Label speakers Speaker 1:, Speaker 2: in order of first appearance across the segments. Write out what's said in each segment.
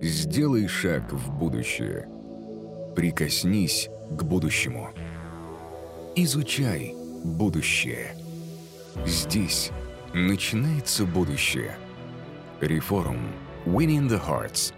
Speaker 1: Сделай шаг в будущее. Прикоснись к будущему. Изучай будущее. Здесь начинается будущее. Реформ. Winning the Hearts.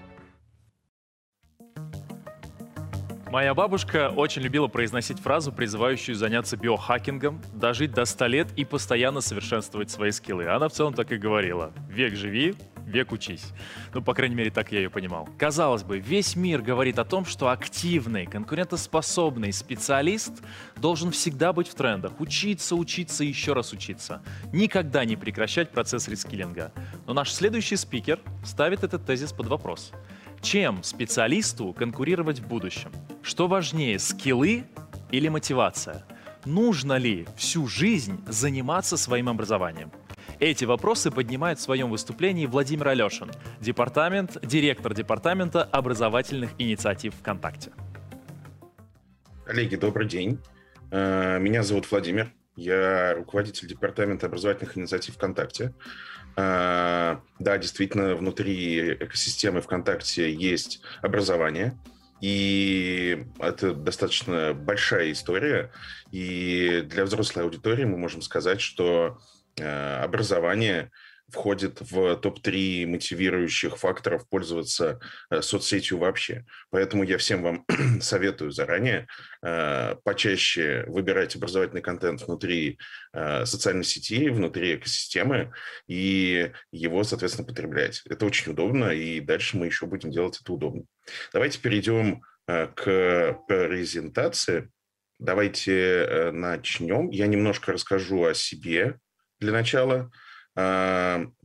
Speaker 2: Моя бабушка очень любила произносить фразу, призывающую заняться биохакингом, дожить до 100 лет и постоянно совершенствовать свои скиллы. Она в целом так и говорила. Век живи, век учись. Ну, по крайней мере, так я ее понимал. Казалось бы, весь мир говорит о том, что активный, конкурентоспособный специалист должен всегда быть в трендах. Учиться, учиться и еще раз учиться. Никогда не прекращать процесс рескиллинга. Но наш следующий спикер ставит этот тезис под вопрос. Чем специалисту конкурировать в будущем? Что важнее, скиллы или мотивация? Нужно ли всю жизнь заниматься своим образованием? Эти вопросы поднимает в своем выступлении Владимир Алешин, департамент, директор департамента образовательных инициатив ВКонтакте.
Speaker 3: Коллеги, добрый день. Э, меня зовут Владимир. Я руководитель департамента образовательных инициатив ВКонтакте. Э, да, действительно, внутри экосистемы ВКонтакте есть образование. И это достаточно большая история. И для взрослой аудитории мы можем сказать, что образование входит в топ-3 мотивирующих факторов пользоваться э, соцсетью вообще. Поэтому я всем вам советую заранее э, почаще выбирать образовательный контент внутри социальной сети, внутри экосистемы и его, соответственно, потреблять. Это очень удобно, и дальше мы еще будем делать это удобно. Давайте перейдем к презентации. Давайте начнем. Я немножко расскажу о себе, для начала.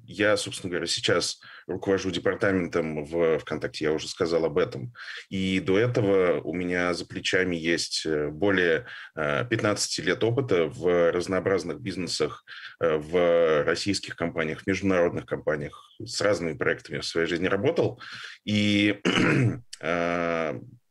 Speaker 3: Я, собственно говоря, сейчас руковожу департаментом в ВКонтакте, я уже сказал об этом. И до этого у меня за плечами есть э, более 15 э, лет опыта в разнообразных бизнесах, э, в российских компаниях, в международных компаниях. С разными проектами в своей жизни работал. И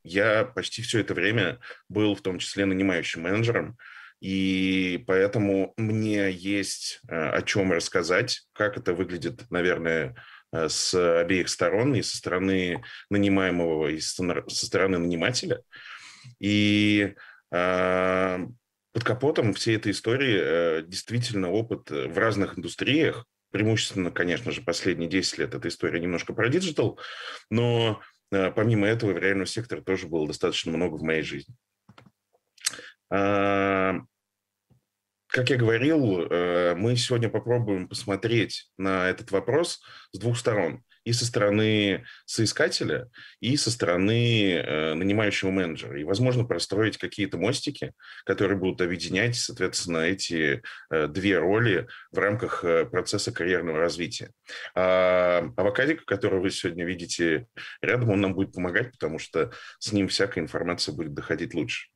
Speaker 3: я почти все это время был в том числе нанимающим менеджером и поэтому мне есть э, о чем рассказать, как это выглядит, наверное, э, с обеих сторон, и со стороны нанимаемого, и со стороны нанимателя. И э, под капотом всей этой истории э, действительно опыт в разных индустриях, преимущественно, конечно же, последние 10 лет эта история немножко про диджитал, но помимо этого в реальном секторе тоже было достаточно много в моей жизни. А, как я говорил, э, мы сегодня попробуем посмотреть на этот вопрос с двух сторон. И со стороны соискателя, и со стороны э, нанимающего менеджера. И, возможно, простроить какие-то мостики, которые будут объединять, соответственно, эти э, две роли в рамках процесса карьерного развития. А авокадик, которого вы сегодня видите рядом, он нам будет помогать, потому что с ним всякая информация будет доходить лучше.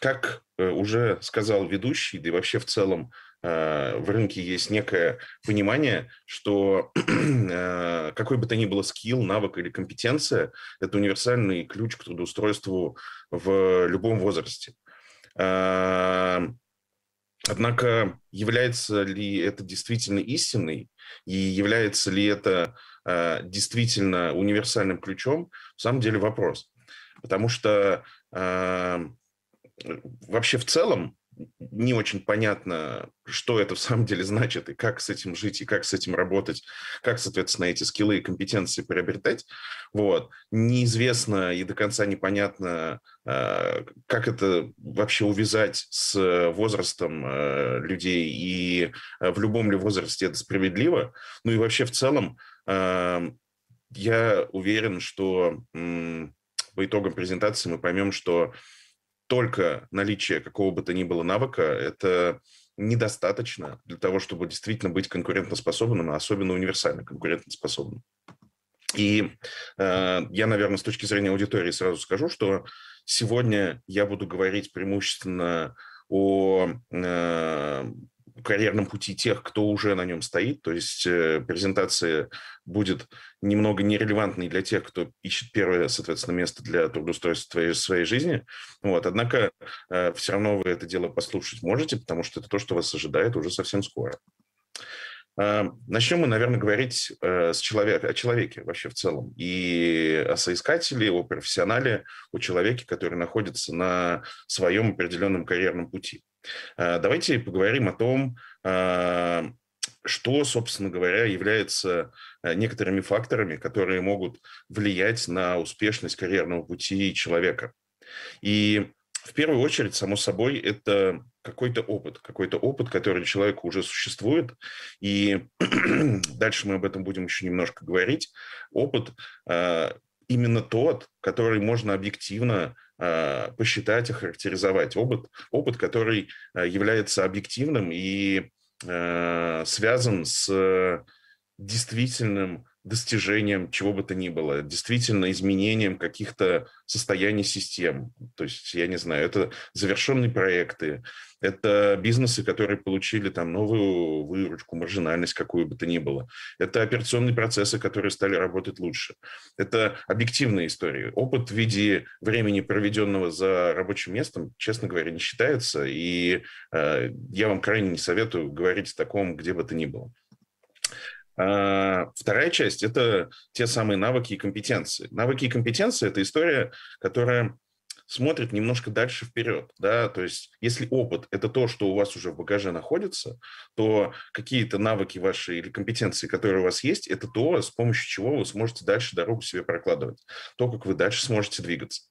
Speaker 3: Как э, уже сказал ведущий, да и вообще в целом э, в рынке есть некое понимание, что э, какой бы то ни было скилл, навык или компетенция – это универсальный ключ к трудоустройству в любом возрасте. Однако является ли это действительно истинной и является ли это действительно универсальным ключом, в самом деле вопрос. Потому что вообще в целом не очень понятно, что это в самом деле значит, и как с этим жить, и как с этим работать, как, соответственно, эти скиллы и компетенции приобретать. Вот. Неизвестно и до конца непонятно, а, как это вообще увязать с возрастом а, людей, и в любом ли возрасте это справедливо. Ну и вообще в целом я уверен, что по итогам презентации мы поймем, что только наличие какого бы то ни было навыка – это недостаточно для того, чтобы действительно быть конкурентоспособным, а особенно универсально конкурентоспособным. И э, я, наверное, с точки зрения аудитории сразу скажу, что сегодня я буду говорить преимущественно о э, карьерном пути тех, кто уже на нем стоит. То есть э, презентация будет немного нерелевантной для тех, кто ищет первое, соответственно, место для трудоустройства своей, своей жизни. Вот. Однако э, все равно вы это дело послушать можете, потому что это то, что вас ожидает уже совсем скоро. Э, начнем мы, наверное, говорить э, с человека, о человеке вообще в целом. И о соискателе, о профессионале, о человеке, который находится на своем определенном карьерном пути. Э, давайте поговорим о том, что, собственно говоря, является некоторыми факторами, которые могут влиять на успешность карьерного пути человека. И в первую очередь, само собой, это какой-то опыт, какой-то опыт, который человеку уже существует, и дальше мы об этом будем еще немножко говорить. Опыт э, именно тот, который можно объективно э, посчитать, охарактеризовать. Опыт, опыт, который э, является объективным и связан с действительным достижением чего бы то ни было, действительно изменением каких-то состояний систем. То есть, я не знаю, это завершенные проекты, это бизнесы, которые получили там новую выручку, маржинальность какую бы то ни было. Это операционные процессы, которые стали работать лучше. Это объективные истории. Опыт в виде времени, проведенного за рабочим местом, честно говоря, не считается. И э, я вам крайне не советую говорить о таком, где бы то ни было. А, вторая часть – это те самые навыки и компетенции. Навыки и компетенции – это история, которая смотрит немножко дальше вперед, да, то есть если опыт – это то, что у вас уже в багаже находится, то какие-то навыки ваши или компетенции, которые у вас есть, это то, с помощью чего вы сможете дальше дорогу себе прокладывать, то, как вы дальше сможете двигаться.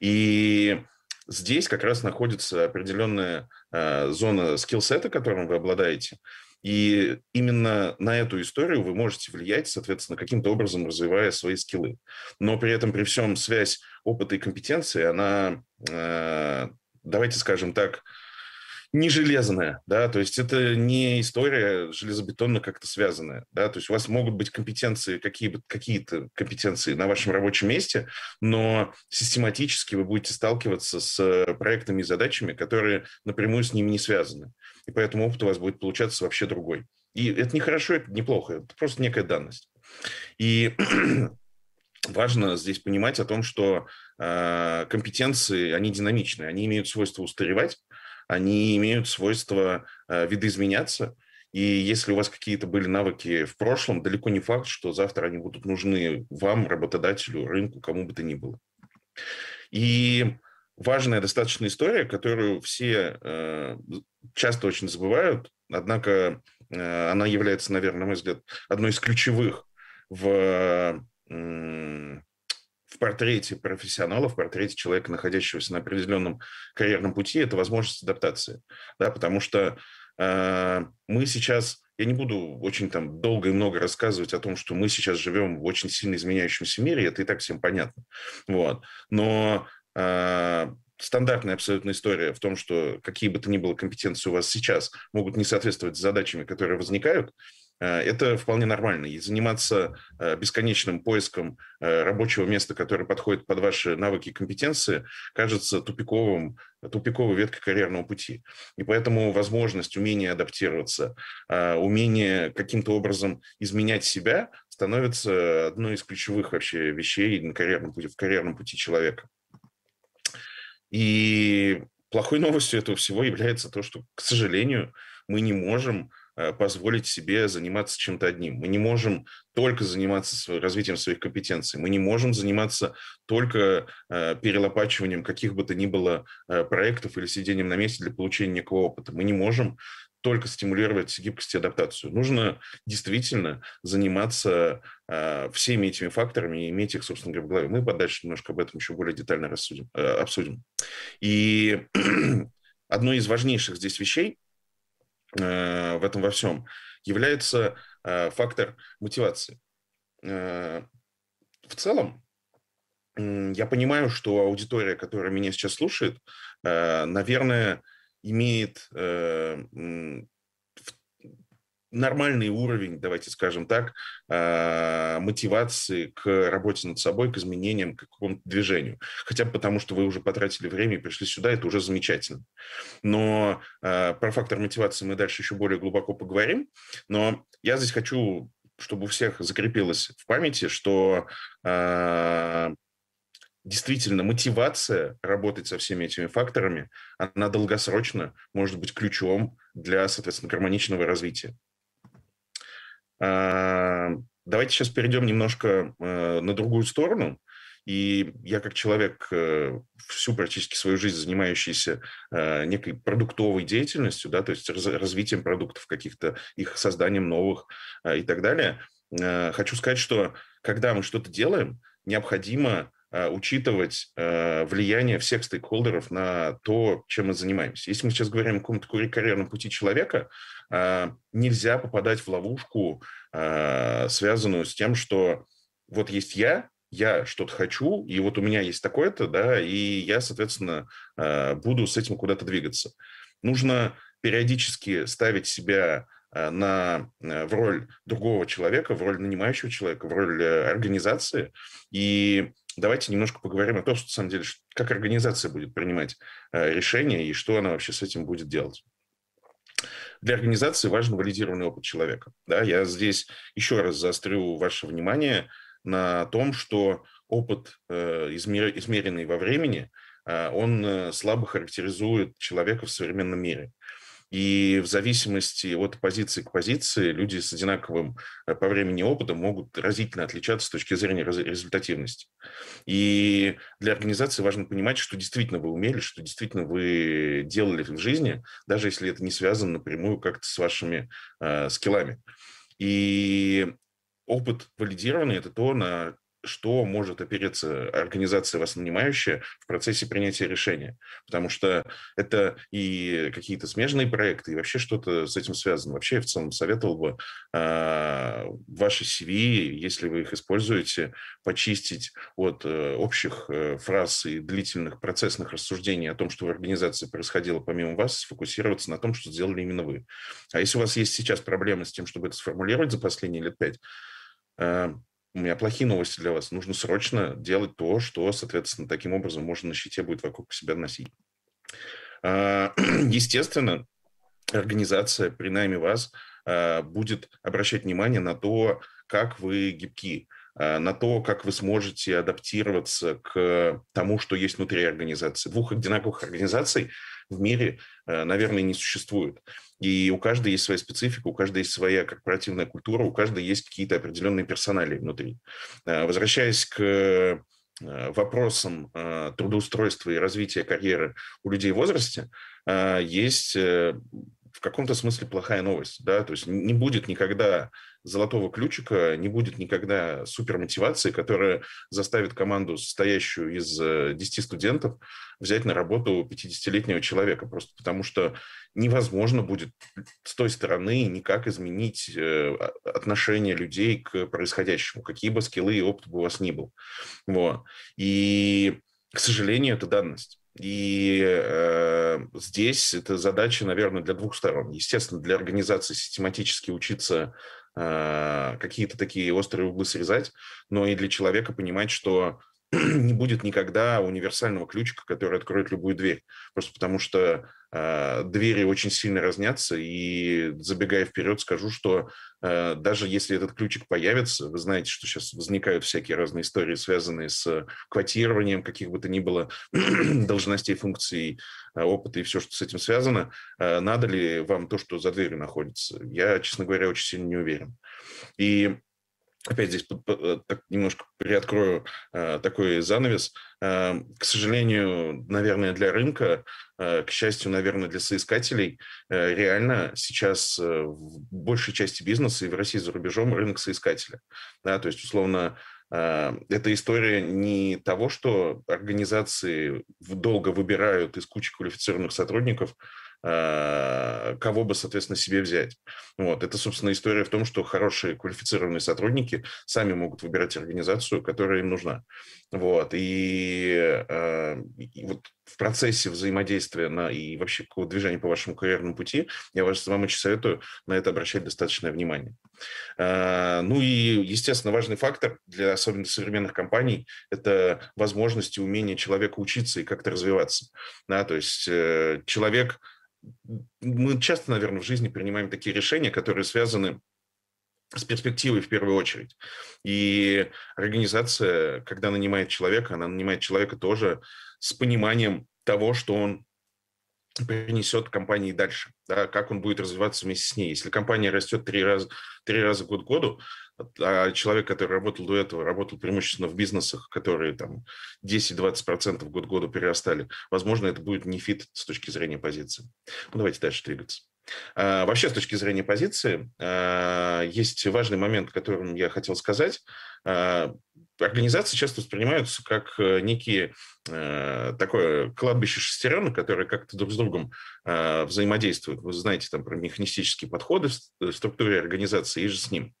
Speaker 3: И здесь как раз находится определенная э, зона скиллсета, которым вы обладаете, и именно на эту историю вы можете влиять, соответственно, каким-то образом развивая свои скиллы. Но при этом, при всем, связь опыта и компетенции, она, э, давайте скажем так, не железная, да, то есть это не история железобетонно как-то связанная, да, то есть у вас могут быть компетенции, какие, какие-то компетенции на вашем рабочем месте, но систематически вы будете сталкиваться с проектами и задачами, которые напрямую с ними не связаны, и поэтому опыт у вас будет получаться вообще другой. И это не хорошо, это неплохо, это просто некая данность. И важно здесь понимать о том, что э, компетенции, они динамичные, они имеют свойство устаревать, они имеют свойство э, видоизменяться. И если у вас какие-то были навыки в прошлом, далеко не факт, что завтра они будут нужны вам, работодателю, рынку, кому бы то ни было. И важная достаточно история, которую все э, часто очень забывают, однако э, она является, наверное, на мой взгляд, одной из ключевых в в портрете профессионала, в портрете человека, находящегося на определенном карьерном пути, это возможность адаптации. Да, потому что э, мы сейчас, я не буду очень там долго и много рассказывать о том, что мы сейчас живем в очень сильно изменяющемся мире, это и так всем понятно. Вот. Но стандартная абсолютно история в том, что какие бы то ни было компетенции у вас сейчас могут не соответствовать задачами, которые возникают, Э, это вполне нормально. И заниматься э, бесконечным поиском рабочего места, которое подходит под ваши навыки и компетенции, кажется тупиковым, тупиковой веткой карьерного пути. И поэтому возможность, умение адаптироваться, умение каким-то образом изменять себя становится одной из ключевых вообще вещей на карьерном пути, в карьерном пути человека. И плохой новостью этого всего является то, что, к сожалению, мы не можем Э, позволить себе заниматься чем-то одним. Мы не можем только заниматься развитием своих компетенций. Мы не можем заниматься только э, перелопачиванием каких бы то ни было э, проектов или сидением на месте для получения некого опыта. Мы не можем только стимулировать гибкость и адаптацию. Нужно действительно заниматься э, всеми этими факторами и иметь их, собственно говоря, в голове. Мы подальше немножко об этом еще более детально рассудим, э, обсудим. И одной из важнейших здесь вещей Э, в этом во всем является э, фактор мотивации. Э, в целом, я понимаю, что аудитория, которая меня сейчас слушает, наверное, имеет нормальный уровень, давайте скажем так, а, мотивации к работе над собой, к изменениям, к какому-то движению. Хотя бы потому, что вы уже потратили время и пришли сюда, это уже замечательно. Но а, про фактор мотивации мы дальше еще более глубоко поговорим. Но я здесь хочу, чтобы у всех закрепилось в памяти, что а, действительно мотивация работать со всеми этими факторами, она долгосрочно может быть ключом для, соответственно, гармоничного развития. Давайте сейчас перейдем немножко на другую сторону. И я как человек, всю практически свою жизнь занимающийся некой продуктовой деятельностью, да, то есть развитием продуктов каких-то, их созданием новых и так далее, хочу сказать, что когда мы что-то делаем, необходимо Э, учитывать э, влияние всех стейкхолдеров на то, чем мы занимаемся. Если мы сейчас говорим о каком-то карьерном пути человека, э, нельзя попадать в ловушку, связанную с тем, что вот есть я, я что-то хочу, и вот у меня есть такое-то, да, и я, соответственно, буду с этим куда-то двигаться. Нужно периодически ставить себя на, в роль другого человека, в роль нанимающего человека, в роль организации, и давайте немножко поговорим о том, что, на самом деле, как организация будет принимать э, решения и что она вообще с этим будет делать. Для организации важен валидированный опыт человека. Да, я здесь еще раз заострю ваше внимание на том, что опыт, э, измеренный во времени, э, он слабо характеризует человека в современном мире. И в зависимости от позиции к позиции люди с одинаковым э, по времени опытом могут разительно отличаться с точки зрения результативности. И для организации важно понимать, что действительно вы умели, что действительно вы делали в жизни, даже если это не связано напрямую как-то с вашими э, скиллами. И опыт валидированный – это то, на что может опереться организация вас нанимающая в процессе принятия решения. Потому что это и какие-то смежные проекты, и вообще что-то с этим связано. Вообще я в целом советовал бы э, ваши CV, если вы их используете, почистить от э, общих э, фраз и длительных процессных рассуждений о том, что в организации происходило помимо вас, сфокусироваться на том, что сделали именно вы. А если у вас есть сейчас проблемы с тем, чтобы это сформулировать за последние лет пять, э, у меня плохие новости для вас. Нужно срочно делать то, что, соответственно, таким образом можно на щите будет вокруг себя носить. А, естественно, организация при найме вас а, будет обращать внимание на то, как вы гибки, а, на то, как вы сможете адаптироваться к тому, что есть внутри организации. Двух одинаковых организаций в мире, наверное, не существует. И у каждой есть своя специфика, у каждой есть своя корпоративная культура, у каждой есть какие-то определенные персонали внутри. Э, возвращаясь к э, вопросам э, трудоустройства и развития карьеры у людей в возрасте, есть в каком-то смысле плохая новость. Да? То есть не будет никогда золотого ключика, не будет никогда супермотивации, которая заставит команду, состоящую из 10 э, студентов, взять на работу 50-летнего человека, просто потому что невозможно будет с той стороны никак изменить э, отношение людей к происходящему, какие бы скиллы и опыт бы у вас ни был. Вот. И, к сожалению, это данность. И э, здесь это задача, наверное, для двух сторон. Естественно, для организации систематически учиться э, какие-то такие острые углы срезать, но и для человека понимать, что не будет никогда универсального ключика, который откроет любую дверь. Просто потому что э, двери очень сильно разнятся. И забегая вперед, скажу, что э, даже если этот ключик появится, вы знаете, что сейчас возникают всякие разные истории, связанные с квотированием каких бы то ни было должностей, функций, э, опыта и все, что с этим связано. Э, надо ли вам то, что за дверью находится? Я, честно говоря, очень сильно не уверен. И опять здесь э, так немножко приоткрою э, такой занавес. Э, к сожалению, наверное, для рынка, э, к счастью, наверное, для соискателей, э, реально сейчас э, в большей части бизнеса и в России и за рубежом рынок соискателя. Да, то есть, условно, э, это история не того, что организации долго выбирают из кучи квалифицированных сотрудников, кого бы, соответственно, себе взять. Вот. Это, собственно, история в том, что хорошие квалифицированные сотрудники сами могут выбирать организацию, которая им нужна. Вот. И, э, и вот в процессе взаимодействия на, и вообще какого движения по вашему карьерному пути, я вам очень советую на это обращать достаточное внимание. Э, ну и, естественно, важный фактор для особенно современных компаний – это возможность и умение человека учиться и как-то развиваться. Да, то есть э, человек – мы часто, наверное, в жизни принимаем такие решения, которые связаны с перспективой в первую очередь. И организация, когда нанимает человека, она нанимает человека тоже с пониманием того, что он принесет компании дальше, да, как он будет развиваться вместе с ней. Если компания растет три раза, три раза год к году, а человек, который работал до этого, работал преимущественно в бизнесах, которые там 10-20% год к году перерастали, возможно, это будет не fit с точки зрения позиции. Ну, давайте дальше двигаться. А, вообще, с точки зрения позиции, а, есть важный момент, которым я хотел сказать. А, организации часто воспринимаются как э, некие э, такое кладбище шестеренок, которые как-то друг с другом э, взаимодействуют. Вы знаете там про механистические подходы в структуре организации и же с ним.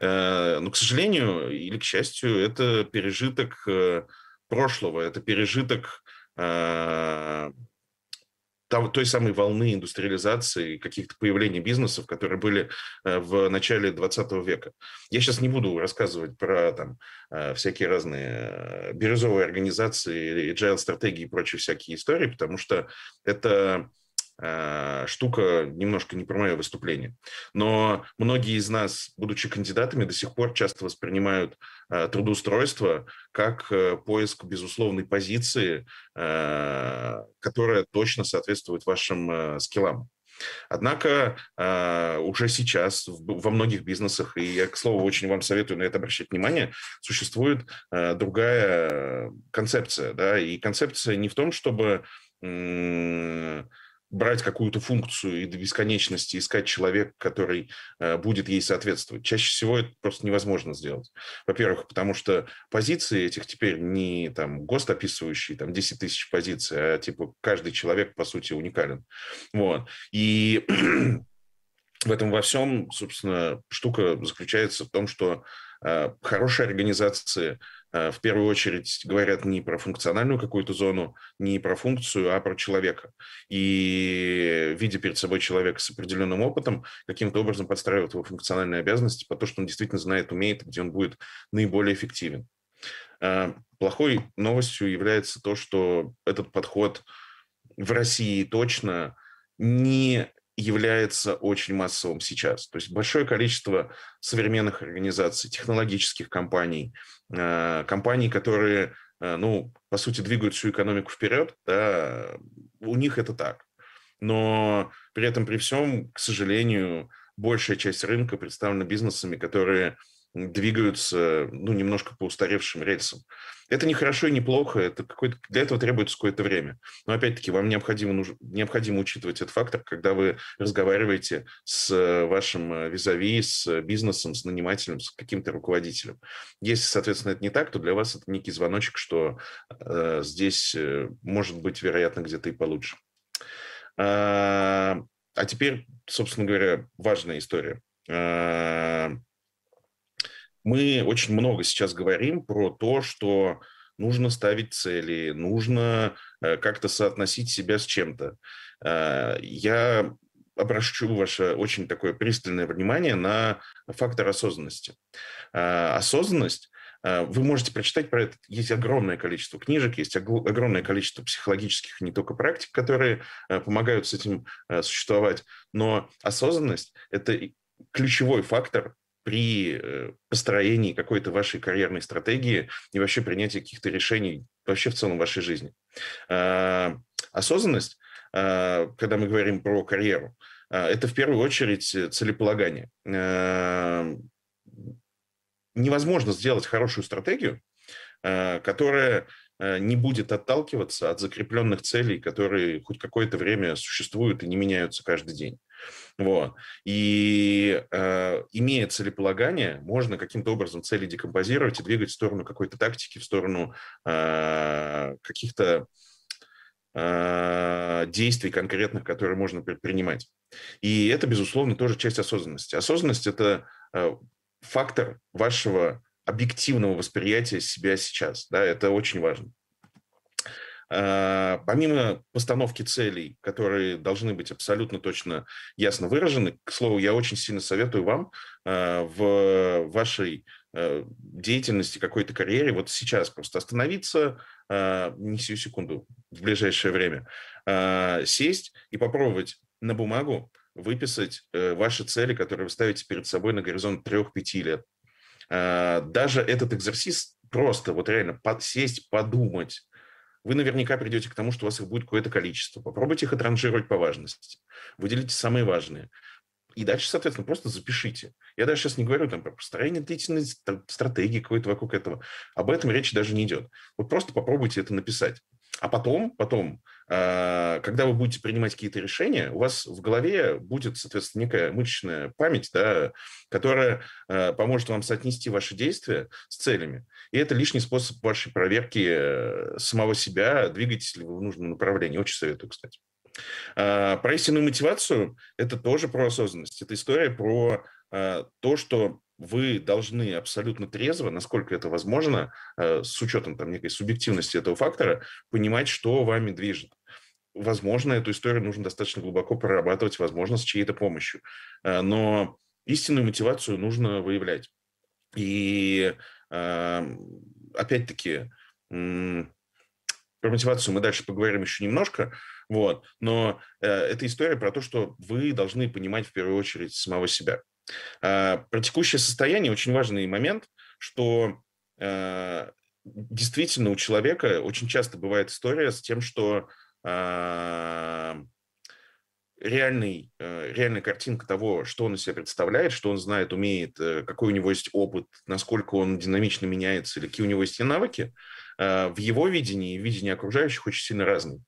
Speaker 3: Но, к сожалению или к счастью, это пережиток прошлого, это пережиток той самой волны индустриализации, каких-то появлений бизнесов, которые были э, в начале 20 века. Я сейчас не буду рассказывать про там, э, всякие разные э, бирюзовые организации, agile стратегии и прочие всякие истории, потому что это штука немножко не про мое выступление. Но многие из нас, будучи кандидатами, до сих пор часто воспринимают э, трудоустройство как э, поиск безусловной позиции, которая точно соответствует вашим скиллам. Однако уже сейчас во многих бизнесах, и я, к слову, очень вам советую на это обращать внимание, существует другая концепция. Да? И концепция не в том, чтобы брать какую-то функцию и до бесконечности искать человека, который э, будет ей соответствовать. Чаще всего это просто невозможно сделать. Во-первых, потому что позиции этих теперь не там ГОСТ описывающие, там 10 тысяч позиций, а типа каждый человек, по сути, уникален. Вот. И в этом во всем, собственно, штука заключается в том, что э, хорошие организации в первую очередь говорят не про функциональную какую-то зону, не про функцию, а про человека. И видя перед собой человека с определенным опытом, каким-то образом подстраивают его функциональные обязанности по то, что он действительно знает, умеет, где он будет наиболее эффективен. Э, плохой новостью является то, что этот подход в России точно не является очень массовым сейчас. То есть большое количество современных организаций, технологических компаний, э, компаний, которые, э, ну, по сути, двигают всю экономику вперед, да, у них это так. Но при этом, при всем, к сожалению, большая часть рынка представлена бизнесами, которые двигаются ну, немножко по устаревшим рельсам. Это не хорошо и не плохо, это какой-то, для этого требуется какое-то время. Но опять-таки вам необходимо, нуж, необходимо учитывать этот фактор, когда вы разговариваете с э, вашим э, визави, с бизнесом, с нанимателем, с каким-то руководителем. Если, соответственно, это не так, то для вас это некий звоночек, что э, здесь э, может быть, вероятно, где-то и получше. А, а теперь, собственно говоря, важная история. Мы очень много сейчас говорим про то, что нужно ставить цели, нужно э, как-то соотносить себя с чем-то. Э, я обращу ваше очень такое пристальное внимание на фактор осознанности. Э, осознанность вы можете прочитать про это. Есть огромное количество книжек, есть огромное количество психологических не только практик, которые помогают с этим существовать. Но осознанность – это ключевой фактор при э, построении какой-то вашей карьерной стратегии и вообще принятии каких-то решений вообще в целом в вашей жизни. А, осознанность, а, когда мы говорим про карьеру, а, это в первую очередь целеполагание. Невозможно сделать хорошую стратегию, которая не будет отталкиваться от закрепленных целей, которые хоть какое-то время существуют и не меняются каждый день. Вот. И э, имея целеполагание, можно каким-то образом цели декомпозировать и двигать в сторону какой-то тактики, в сторону э, каких-то э, действий конкретных, которые можно предпринимать. И это, безусловно, тоже часть осознанности. Осознанность – это э, фактор вашего объективного восприятия себя сейчас. Да, это очень важно. А, помимо постановки целей, которые должны быть абсолютно точно ясно выражены, к слову, я очень сильно советую вам а, в вашей а, деятельности, какой-то карьере, вот сейчас просто остановиться, не сию секунду, в ближайшее время, сесть и попробовать на бумагу выписать э, ваши цели, которые вы ставите перед собой на горизонт 3-5 лет. Даже этот экзерсис просто вот реально подсесть, подумать, вы наверняка придете к тому, что у вас их будет какое-то количество. Попробуйте их отранжировать по важности. Выделите самые важные. И дальше, соответственно, просто запишите. Я даже сейчас не говорю там, про построение длительной стратегии какой-то вокруг этого. Об этом речи даже не идет. Вот просто попробуйте это написать. А потом, потом, а, когда вы будете принимать какие-то решения, у вас в голове будет, соответственно, некая мышечная память, да, которая а, поможет вам соотнести ваши действия с целями. И это лишний способ вашей проверки э, самого себя, двигаетесь ли вы в нужном направлении. Очень советую, кстати. А, про истинную мотивацию – это тоже про осознанность. Это история про то, что вы должны абсолютно трезво, насколько это возможно, э, с учетом там некой субъективности этого фактора, понимать, что вами движет. Возможно, эту историю нужно достаточно глубоко прорабатывать, возможно, с чьей-то помощью. Э, но истинную мотивацию нужно выявлять. И эм, опять-таки, про мотивацию мы дальше поговорим еще немножко, вот, но э, это история про то, что вы должны понимать в первую очередь самого себя. А, про текущее состояние очень важный момент, что а, действительно у человека очень часто бывает история с тем, что а, реальный, реальная картинка того, что он из себя представляет, что он знает, умеет, э, какой у него есть опыт, насколько он динамично меняется, или какие у него есть навыки, в его видении и видении окружающих очень сильно разные.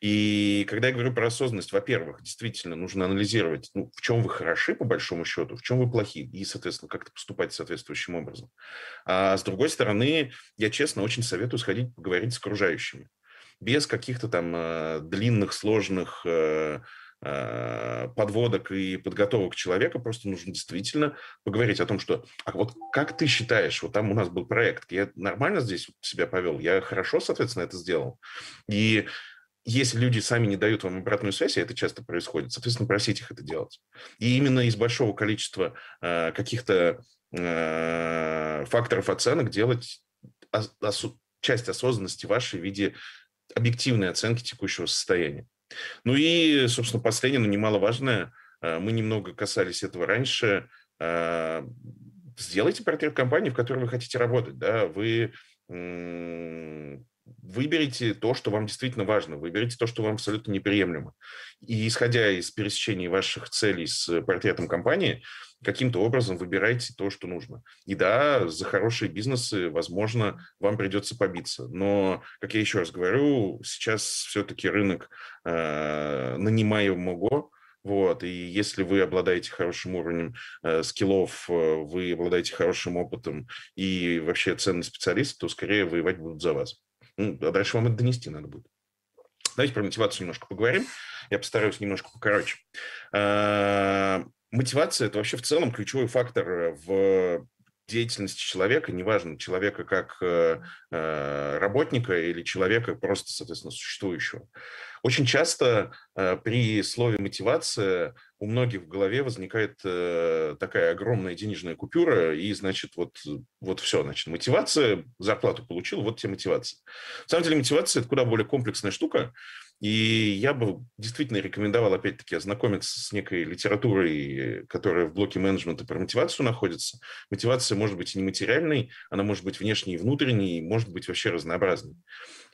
Speaker 3: И когда я говорю про осознанность, во-первых, действительно нужно анализировать, ну, в чем вы хороши, по большому счету, в чем вы плохи, и, соответственно, как-то поступать соответствующим образом. А с другой стороны, я честно очень советую сходить поговорить с окружающими. Без каких-то там э, длинных, сложных э, э, подводок и подготовок человека, просто нужно действительно поговорить о том, что а вот как ты считаешь, вот там у нас был проект, я нормально здесь себя повел, я хорошо, соответственно, это сделал. И если люди сами не дают вам обратную связь, а это часто происходит, соответственно, просить их это делать. И именно из большого количества э, каких-то э, факторов оценок делать ос- ос- часть осознанности вашей в виде объективной оценки текущего состояния. Ну и, собственно, последнее, но немаловажное, э, мы немного касались этого раньше, э, сделайте портрет компании, в которой вы хотите работать. Да? Вы выберите то, что вам действительно важно, выберите то, что вам абсолютно неприемлемо. И исходя из пересечений ваших целей с портретом компании, каким-то образом выбирайте то, что нужно. И да, за хорошие бизнесы, возможно, вам придется побиться. Но, как я еще раз говорю, сейчас все-таки рынок э, нанимаемого, вот, и если вы обладаете хорошим уровнем э, скиллов, э, вы обладаете хорошим опытом и вообще ценный специалист, то скорее воевать будут за вас. Ну, а дальше вам это донести надо будет. Давайте про мотивацию немножко поговорим. Я постараюсь немножко покороче. А, мотивация – это вообще в целом ключевой фактор в деятельности человека, неважно, человека как э, э, работника или человека просто, соответственно, существующего. Очень часто э, при слове мотивация у многих в голове возникает э, такая огромная денежная купюра, и, значит, вот, вот все, значит, мотивация, зарплату получил, вот тебе мотивация. На самом деле мотивация – это куда более комплексная штука, и я бы действительно рекомендовал, опять-таки, ознакомиться с некой литературой, которая в блоке менеджмента про мотивацию находится. Мотивация может быть и нематериальной, она может быть внешней и внутренней, может быть вообще разнообразной.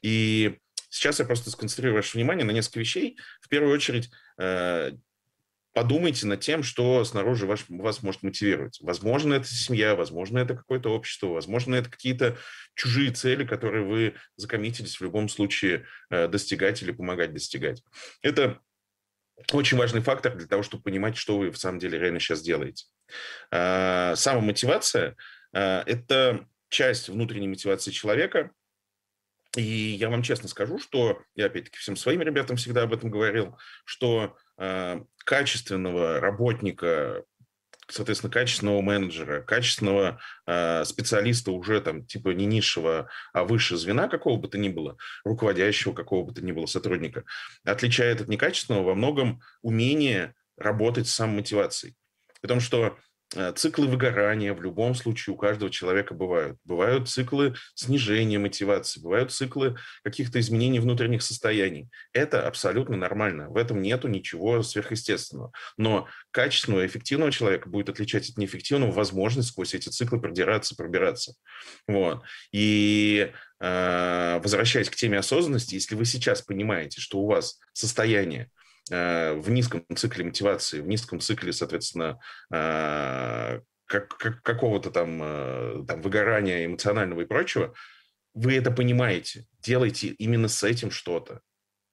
Speaker 3: И сейчас я просто сконцентрирую ваше внимание на несколько вещей. В первую очередь, э, подумайте над тем, что снаружи ваш, вас может мотивировать. Возможно, это семья, возможно, это какое-то общество, возможно, это какие-то чужие цели, которые вы закоммитились в любом случае э, достигать или помогать достигать. Это очень важный фактор для того, чтобы понимать, что вы в самом деле реально сейчас делаете. Э, самомотивация э, – это часть внутренней мотивации человека, и я вам честно скажу, что я опять-таки всем своим ребятам всегда об этом говорил, что качественного работника, соответственно, качественного менеджера, качественного э, специалиста уже там типа не низшего, а выше звена какого бы то ни было, руководящего какого бы то ни было сотрудника, отличает от некачественного во многом умение работать с самомотивацией. Потому что Э, циклы выгорания в любом случае у каждого человека бывают. Бывают циклы снижения мотивации, бывают циклы каких-то изменений внутренних состояний. Это абсолютно нормально. В этом нету ничего сверхъестественного. Но качественного и эффективного человека будет отличать от неэффективного возможность сквозь эти циклы продираться, пробираться. Вот. И э, возвращаясь к теме осознанности, если вы сейчас понимаете, что у вас состояние Э, в низком цикле мотивации, в низком цикле, соответственно, э, как, как, какого-то там, э, там выгорания эмоционального и прочего, вы это понимаете, делайте именно с этим что-то.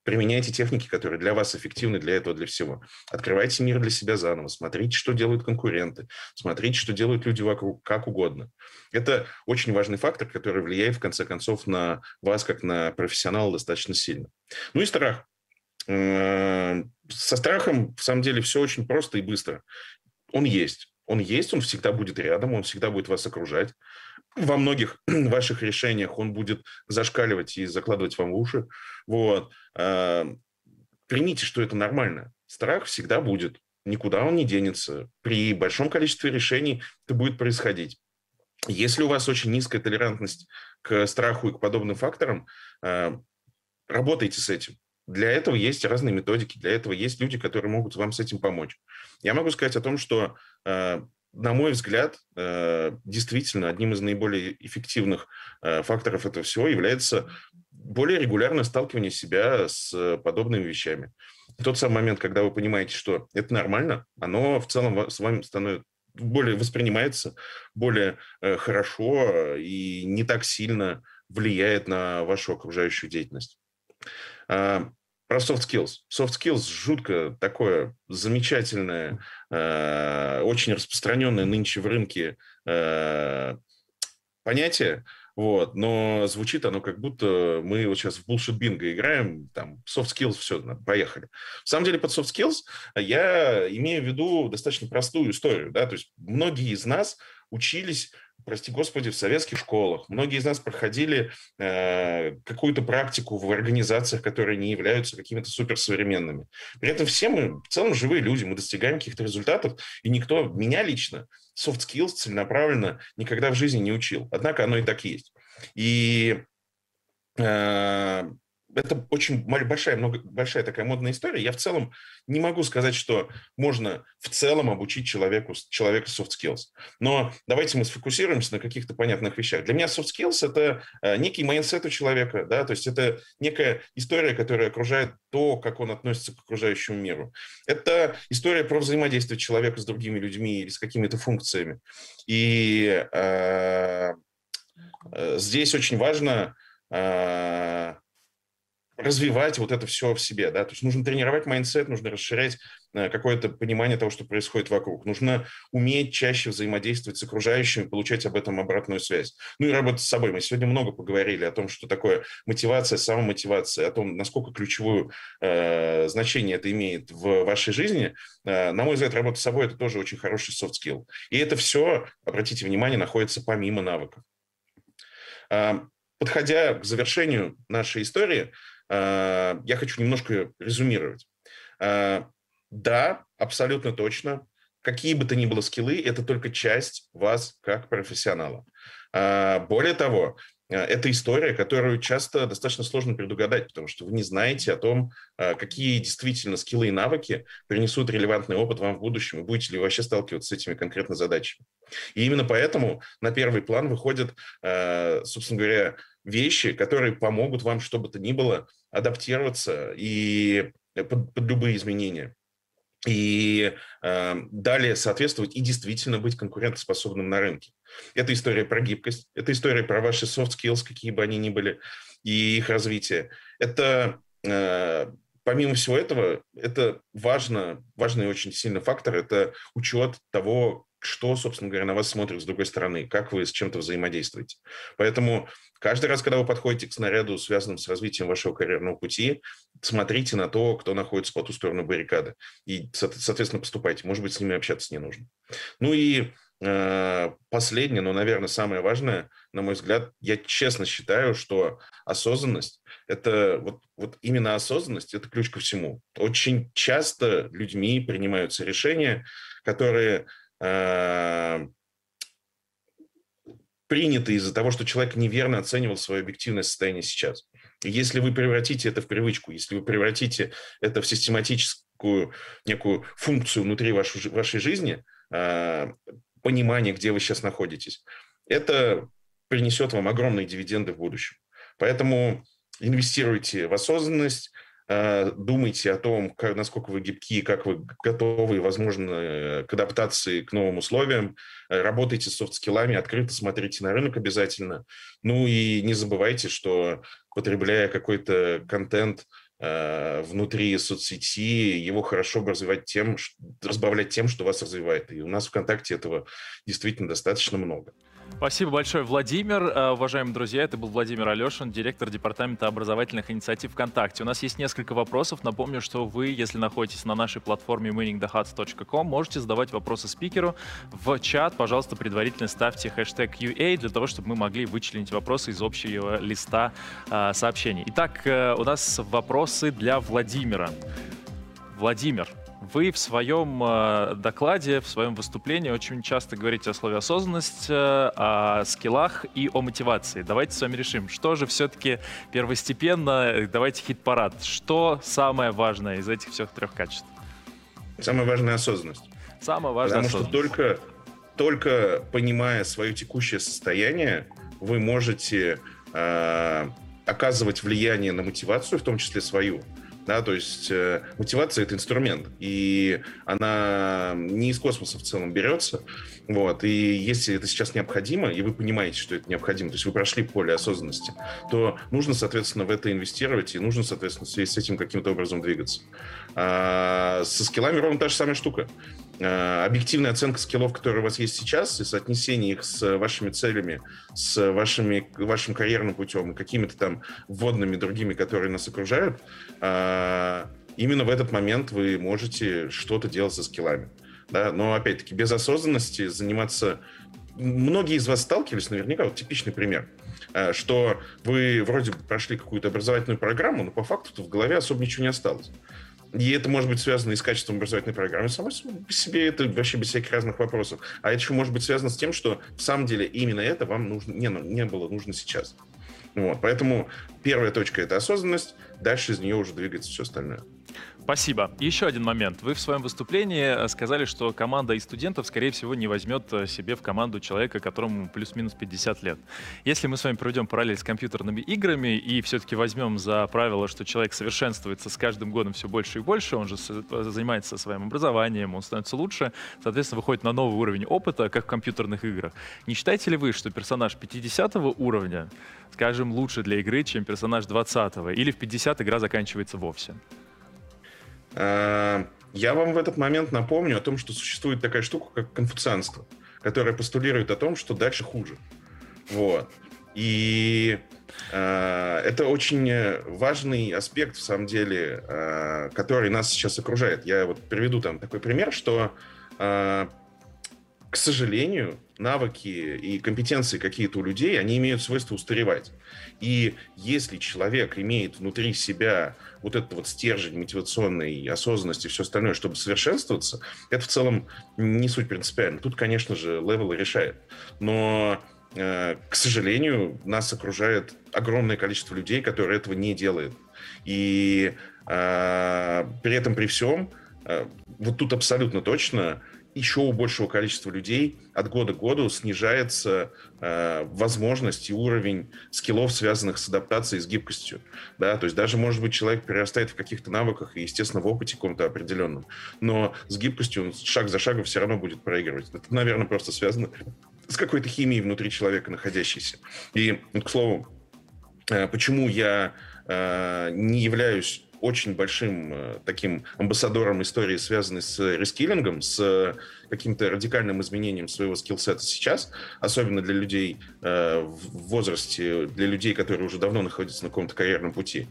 Speaker 3: Применяйте техники, которые для вас эффективны, для этого, для всего. Открывайте мир для себя заново, смотрите, что делают конкуренты, смотрите, что делают люди вокруг, как угодно. Это очень важный фактор, который влияет, в конце концов, на вас, как на профессионала, достаточно сильно. Ну и страх. Э, со страхом, в самом деле, все очень просто и быстро. Он есть. Он есть, он всегда будет рядом, он всегда будет вас окружать. Во многих ваших решениях он будет зашкаливать и закладывать вам уши. Вот. Э, примите, что это нормально. Страх всегда будет. Никуда он не денется. При большом количестве решений это будет происходить. Если у вас очень низкая толерантность к страху и к подобным факторам, э, работайте с этим. Для этого есть разные методики, для этого есть люди, которые могут вам с этим помочь. Я могу сказать о том, что, э, на мой взгляд, э, действительно одним из наиболее эффективных э, факторов этого всего является более регулярное сталкивание себя с подобными вещами. Тот самый момент, когда вы понимаете, что это нормально, оно в целом с вами становится более воспринимается более хорошо и не так сильно влияет на вашу окружающую деятельность. Про soft skills. Soft skills жутко такое замечательное, э, очень распространенное нынче в рынке э, понятие, вот, но звучит оно как будто мы вот сейчас в bullshit bingo играем, там, soft skills, все, поехали. В самом деле под soft skills я имею в виду достаточно простую историю, да, то есть многие из нас учились прости господи, в советских школах. Многие из нас проходили э, какую-то практику в организациях, которые не являются какими-то суперсовременными. При этом все мы в целом живые люди, мы достигаем каких-то результатов, и никто, меня лично, soft skills целенаправленно никогда в жизни не учил. Однако оно и так есть. И э, это очень большая, много, большая такая модная история. Я в целом не могу сказать, что можно в целом обучить человеку, человека soft skills. Но давайте мы сфокусируемся на каких-то понятных вещах. Для меня soft skills – это э, некий mindset у человека, да, то есть это некая история, которая окружает то, как он относится к окружающему миру. Это история про взаимодействие человека с другими людьми или с какими-то функциями. И э, э, здесь очень важно э, развивать вот это все в себе, да, то есть нужно тренировать mindset, нужно расширять э, какое-то понимание того, что происходит вокруг, нужно уметь чаще взаимодействовать с окружающими, получать об этом обратную связь. Ну и работать с собой. Мы сегодня много поговорили о том, что такое мотивация, самомотивация, о том, насколько ключевое э, значение это имеет в вашей жизни. Э, на мой взгляд, работа с собой – это тоже очень хороший soft skill. И это все, обратите внимание, находится помимо навыков. Э, подходя к завершению нашей истории, я хочу немножко резюмировать. Э, да, абсолютно точно. Какие бы то ни было скиллы, это только часть вас как профессионала. Э, более того, это история, которую часто достаточно сложно предугадать, потому что вы не знаете о том, какие действительно скиллы и навыки принесут релевантный опыт вам в будущем, и будете ли вы вообще сталкиваться с этими конкретно задачами. И именно поэтому на первый план выходят, собственно говоря, вещи, которые помогут вам, что бы то ни было, адаптироваться и э, под, под любые изменения. И э, далее соответствовать и действительно быть конкурентоспособным на рынке. Это история про гибкость, это история про ваши soft skills, какие бы они ни были, и их развитие. Это э, помимо всего этого, это важно, важный очень сильный фактор, это учет того, что, собственно говоря, на вас смотрят с другой стороны, как вы с чем-то взаимодействуете. Поэтому каждый раз, когда вы подходите к снаряду, связанному с развитием вашего карьерного пути, смотрите на то, кто находится по ту сторону баррикады. И, соответственно, поступайте. Может быть, с ними общаться не нужно. Ну и последнее, но, наверное, самое важное, на мой взгляд, я честно считаю, что осознанность – это вот, вот именно осознанность – это ключ ко всему. Очень часто людьми принимаются решения, которые э, приняты из-за того, что человек неверно оценивал свое объективное состояние сейчас. Если вы превратите это в привычку, если вы превратите это в систематическую некую функцию внутри вашей, вашей жизни, э, понимание, где вы сейчас находитесь, это принесет вам огромные дивиденды в будущем. Поэтому инвестируйте в осознанность, э, думайте о том, как, насколько вы гибкие, как вы готовы, возможно, к адаптации к новым условиям, э, работайте с софт-скиллами, открыто смотрите на рынок обязательно. Ну и не забывайте, что потребляя какой-то контент э, внутри соцсети, его хорошо бы развивать тем, разбавлять тем, что вас развивает. И у нас ВКонтакте этого действительно достаточно много.
Speaker 2: Спасибо большое, Владимир. Э, уважаемые друзья, это был Владимир Алешин, директор Департамента образовательных инициатив ВКонтакте. У нас есть несколько вопросов. Напомню, что вы, если находитесь на нашей платформе winningthehuts.com, можете задавать вопросы спикеру в чат. Пожалуйста, предварительно ставьте хэштег UA для того, чтобы мы могли вычленить вопросы из общего листа э, сообщений. Итак, э, у нас вопросы для Владимира. Владимир, вы в своем э, докладе, в своем выступлении очень часто говорите о слове осознанность, э, о скиллах и о мотивации. Давайте с вами решим, что же все-таки первостепенно, давайте хит-парад. Что самое важное из этих всех трех качеств?
Speaker 3: Самое важное — осознанность.
Speaker 2: Самое важное
Speaker 3: Потому что только, только понимая свое текущее состояние, вы можете э, оказывать влияние на мотивацию, в том числе свою, да, то есть э, мотивация — это инструмент, и она не из космоса в целом берется, вот, и если это сейчас необходимо, и вы понимаете, что это необходимо, то есть вы прошли поле осознанности, то нужно, соответственно, в это инвестировать, и нужно, соответственно, с этим каким-то образом двигаться. А со скиллами ровно та же самая штука. Э, объективная оценка скиллов, которые у вас есть сейчас, и соотнесение их с вашими целями, с вашими, вашим карьерным путем, какими-то там вводными другими, которые нас окружают, э, именно в этот момент вы можете что-то делать со скиллами. Да? Но, опять-таки, без осознанности заниматься... Многие из вас сталкивались, наверняка, вот типичный пример, э, что вы вроде прошли какую-то образовательную программу, но по факту в голове особо ничего не осталось. И это может быть связано и с качеством образовательной программы. Само по себе это вообще без всяких разных вопросов. А это еще может быть связано с тем, что в самом деле именно это вам нужно, не, не было нужно сейчас. Вот, поэтому первая точка — это осознанность, дальше из нее уже двигается все остальное.
Speaker 2: Спасибо. Еще один момент. Вы в своем выступлении э, сказали, что команда из студентов, скорее всего, не возьмет э, себе в команду человека, которому плюс-минус 50 лет. Если мы с вами проведем параллель с компьютерными играми и все-таки возьмем за правило, что человек совершенствуется с каждым годом все больше и больше, он же э, занимается своим образованием, он становится лучше, соответственно, выходит на новый уровень опыта, как в компьютерных играх. Не считаете ли вы, что персонаж 50 уровня, скажем, лучше для игры, чем персонаж 20 или в 50 игра заканчивается вовсе?
Speaker 3: Э, я вам в этот момент напомню о том, что существует такая штука, как конфуцианство, которая постулирует о том, что дальше хуже. Вот. И э, это очень важный аспект, в самом деле, э, который нас сейчас окружает. Я вот приведу там такой пример, что, э, к сожалению, навыки и компетенции какие-то у людей, они имеют свойство устаревать. И если человек имеет внутри себя вот этот вот стержень мотивационной осознанности и все остальное, чтобы совершенствоваться, это в целом не суть принципиально. Тут, конечно же, level решает. Но э, к сожалению, нас окружает огромное количество людей, которые этого не делают. И э, при этом, при всем, э, вот тут абсолютно точно еще у большего количества людей от года к году снижается э, возможность и уровень скиллов, связанных с адаптацией, с гибкостью. Да? То есть даже, может быть, человек перерастает в каких-то навыках и, естественно, в опыте каком-то определенном. Но с гибкостью он шаг за шагом все равно будет проигрывать. Это, наверное, просто связано с какой-то химией внутри человека находящейся. И, к слову, э, почему я э, не являюсь очень большим э, таким амбассадором истории, связанной с рескиллингом, с каким-то радикальным изменением своего скиллсета сейчас, особенно для людей э, в возрасте, для людей, которые уже давно находятся на каком-то карьерном пути.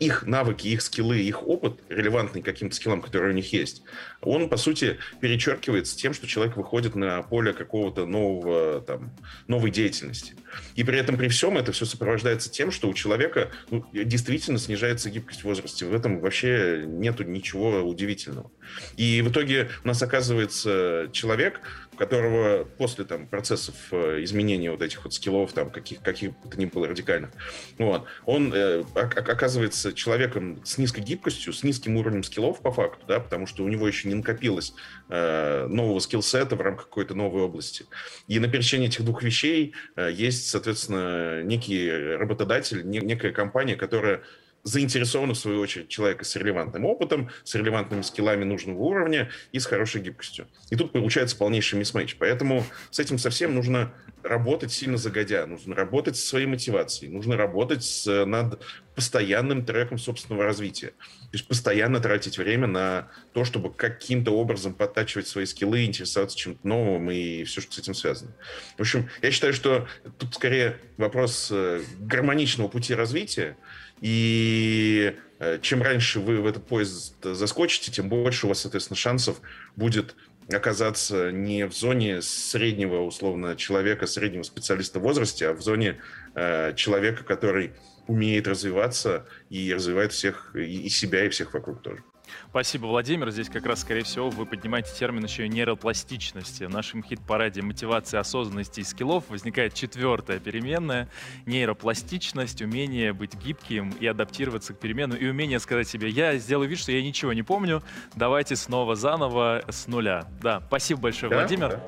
Speaker 3: Их навыки, их скиллы, их опыт, релевантный каким-то скиллам, которые у них есть, он, по сути, перечеркивается тем, что человек выходит на поле какого-то нового, там, новой деятельности. И при этом, при всем, это все сопровождается тем, что у человека ну, действительно снижается гибкость в возрасте. В этом вообще нету ничего удивительного. И в итоге у нас оказывается человек, которого после там, процессов э, изменения вот этих вот скиллов, там, каких, каких бы то ни было радикальных, вот, он э, оказывается человеком с низкой гибкостью, с низким уровнем скиллов по факту, да, потому что у него еще не накопилось э, нового скиллсета в рамках какой-то новой области. И на пересечении этих двух вещей э, есть, соответственно, некий работодатель, не, некая компания, которая заинтересованы, в свою очередь, человека с релевантным опытом, с релевантными скиллами нужного уровня и с хорошей гибкостью. И тут получается полнейший мисс-мэч. Поэтому с этим совсем нужно работать сильно загодя, нужно работать со своей мотивацией, нужно работать с, над постоянным треком собственного развития. То есть постоянно тратить время на то, чтобы каким-то образом подтачивать свои скиллы, интересоваться чем-то новым и все, что с этим связано. В общем, я считаю, что тут скорее вопрос э, гармоничного пути развития, и э, чем раньше вы в этот поезд заскочите, тем больше у вас, соответственно, шансов будет оказаться не в зоне среднего, условно, человека, среднего специалиста в возрасте, а в зоне э, человека, который умеет развиваться и развивает всех, и, и себя, и всех вокруг тоже.
Speaker 2: Спасибо, Владимир. Здесь как раз, скорее всего, вы поднимаете термин еще и нейропластичности. В нашем хит-параде мотивации, осознанности и скиллов возникает четвертая переменная — нейропластичность, умение быть гибким и адаптироваться к перемену, и умение сказать себе «я сделаю вид, что я ничего не помню, давайте снова заново с нуля». Да, спасибо большое, да, Владимир. Да.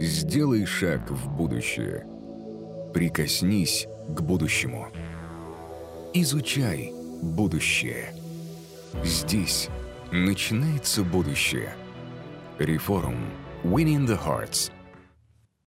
Speaker 1: Сделай шаг в будущее. Прикоснись к будущему. Изучай будущее. Здесь начинается будущее. Реформ. Winning the Hearts –